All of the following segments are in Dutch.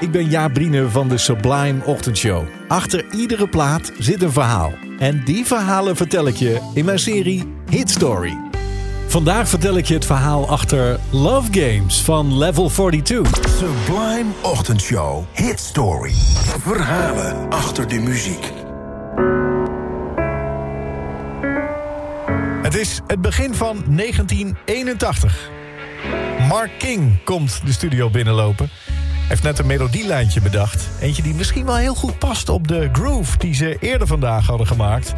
Ik ben Jaap Briene van de Sublime Ochtendshow. Achter iedere plaat zit een verhaal. En die verhalen vertel ik je in mijn serie Hit Story. Vandaag vertel ik je het verhaal achter Love Games van Level 42. Sublime Ochtendshow. Hit Story. Verhalen achter de muziek. Het is het begin van 1981. Mark King komt de studio binnenlopen. Heeft net een melodielijntje bedacht. Eentje die misschien wel heel goed past op de groove die ze eerder vandaag hadden gemaakt.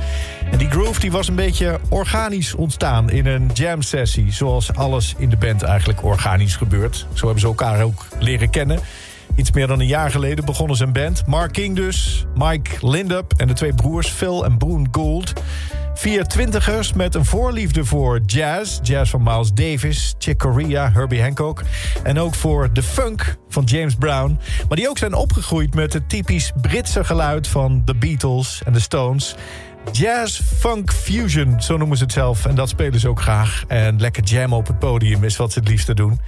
En die groove die was een beetje organisch ontstaan in een jam sessie. Zoals alles in de band eigenlijk organisch gebeurt. Zo hebben ze elkaar ook leren kennen. Iets meer dan een jaar geleden begonnen ze een band. Mark King dus, Mike Lindup en de twee broers Phil en Boone Gould. Vier twintigers met een voorliefde voor jazz. Jazz van Miles Davis, Chick Corea, Herbie Hancock. En ook voor de funk van James Brown. Maar die ook zijn opgegroeid met het typisch Britse geluid van de Beatles en de Stones. Jazz Funk Fusion, zo noemen ze het zelf. En dat spelen ze ook graag. En lekker jam op het podium is wat ze het liefste doen.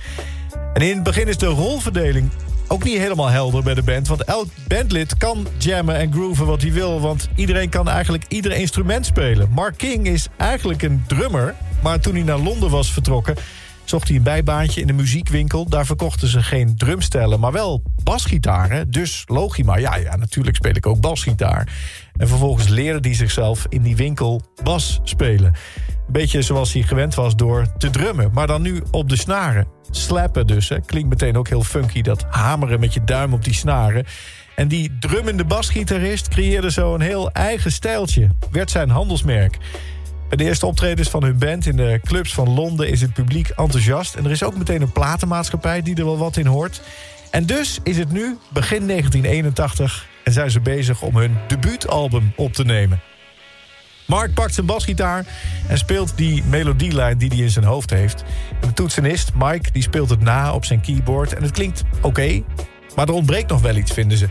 En in het begin is de rolverdeling ook niet helemaal helder bij de band. Want elk bandlid kan jammen en grooven wat hij wil. Want iedereen kan eigenlijk ieder instrument spelen. Mark King is eigenlijk een drummer. Maar toen hij naar Londen was vertrokken... zocht hij een bijbaantje in de muziekwinkel. Daar verkochten ze geen drumstellen, maar wel basgitaren. Dus logisch maar, ja, ja, natuurlijk speel ik ook basgitaar. En vervolgens leerde hij zichzelf in die winkel bas spelen. Een beetje zoals hij gewend was door te drummen. Maar dan nu op de snaren. Slappen dus, hè. klinkt meteen ook heel funky. Dat hameren met je duim op die snaren. En die drummende basgitarist creëerde zo een heel eigen stijltje. Werd zijn handelsmerk. Bij de eerste optredens van hun band in de clubs van Londen is het publiek enthousiast. En er is ook meteen een platenmaatschappij die er wel wat in hoort. En dus is het nu begin 1981 en zijn ze bezig om hun debuutalbum op te nemen. Mark pakt zijn basgitaar en speelt die melodielijn die hij in zijn hoofd heeft. De toetsenist, Mike, die speelt het na op zijn keyboard. En het klinkt oké, maar er ontbreekt nog wel iets, vinden ze.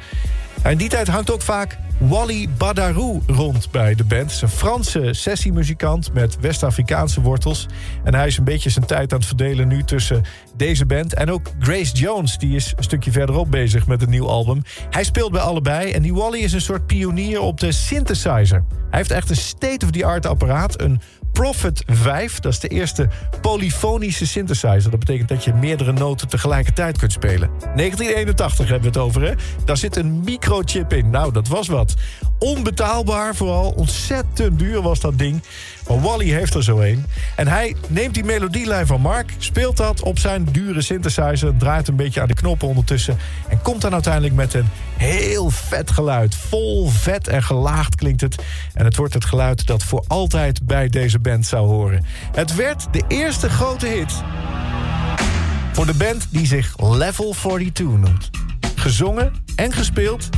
En in die tijd hangt ook vaak Wally Badarou rond bij de band. Een Franse sessiemuzikant met West-Afrikaanse wortels. En hij is een beetje zijn tijd aan het verdelen nu tussen deze band... en ook Grace Jones, die is een stukje verderop bezig met een nieuw album. Hij speelt bij allebei en die Wally is een soort pionier op de synthesizer. Hij heeft echt een state-of-the-art apparaat, een Prophet 5. Dat is de eerste polyfonische synthesizer. Dat betekent dat je meerdere noten tegelijkertijd kunt spelen. 1981 hebben we het over, hè? Daar zit een microchip in. Nou, dat was wat. Onbetaalbaar vooral. Ontzettend duur was dat ding. Maar Wally heeft er zo een. En hij neemt die melodielijn van Mark, speelt dat op zijn dure synthesizer... draait een beetje aan de knoppen ondertussen... en komt dan uiteindelijk met een heel vet geluid. Vol vet en gelaagd klinkt het. En het wordt het geluid dat voor altijd bij deze band zou horen. Het werd de eerste grote hit voor de band die zich Level 42 noemt. Gezongen en gespeeld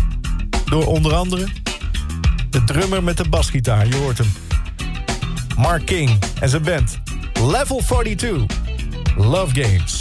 door onder andere de drummer met de basgitaar. Je hoort hem. Mark King en zijn band. Level 42. Love Games.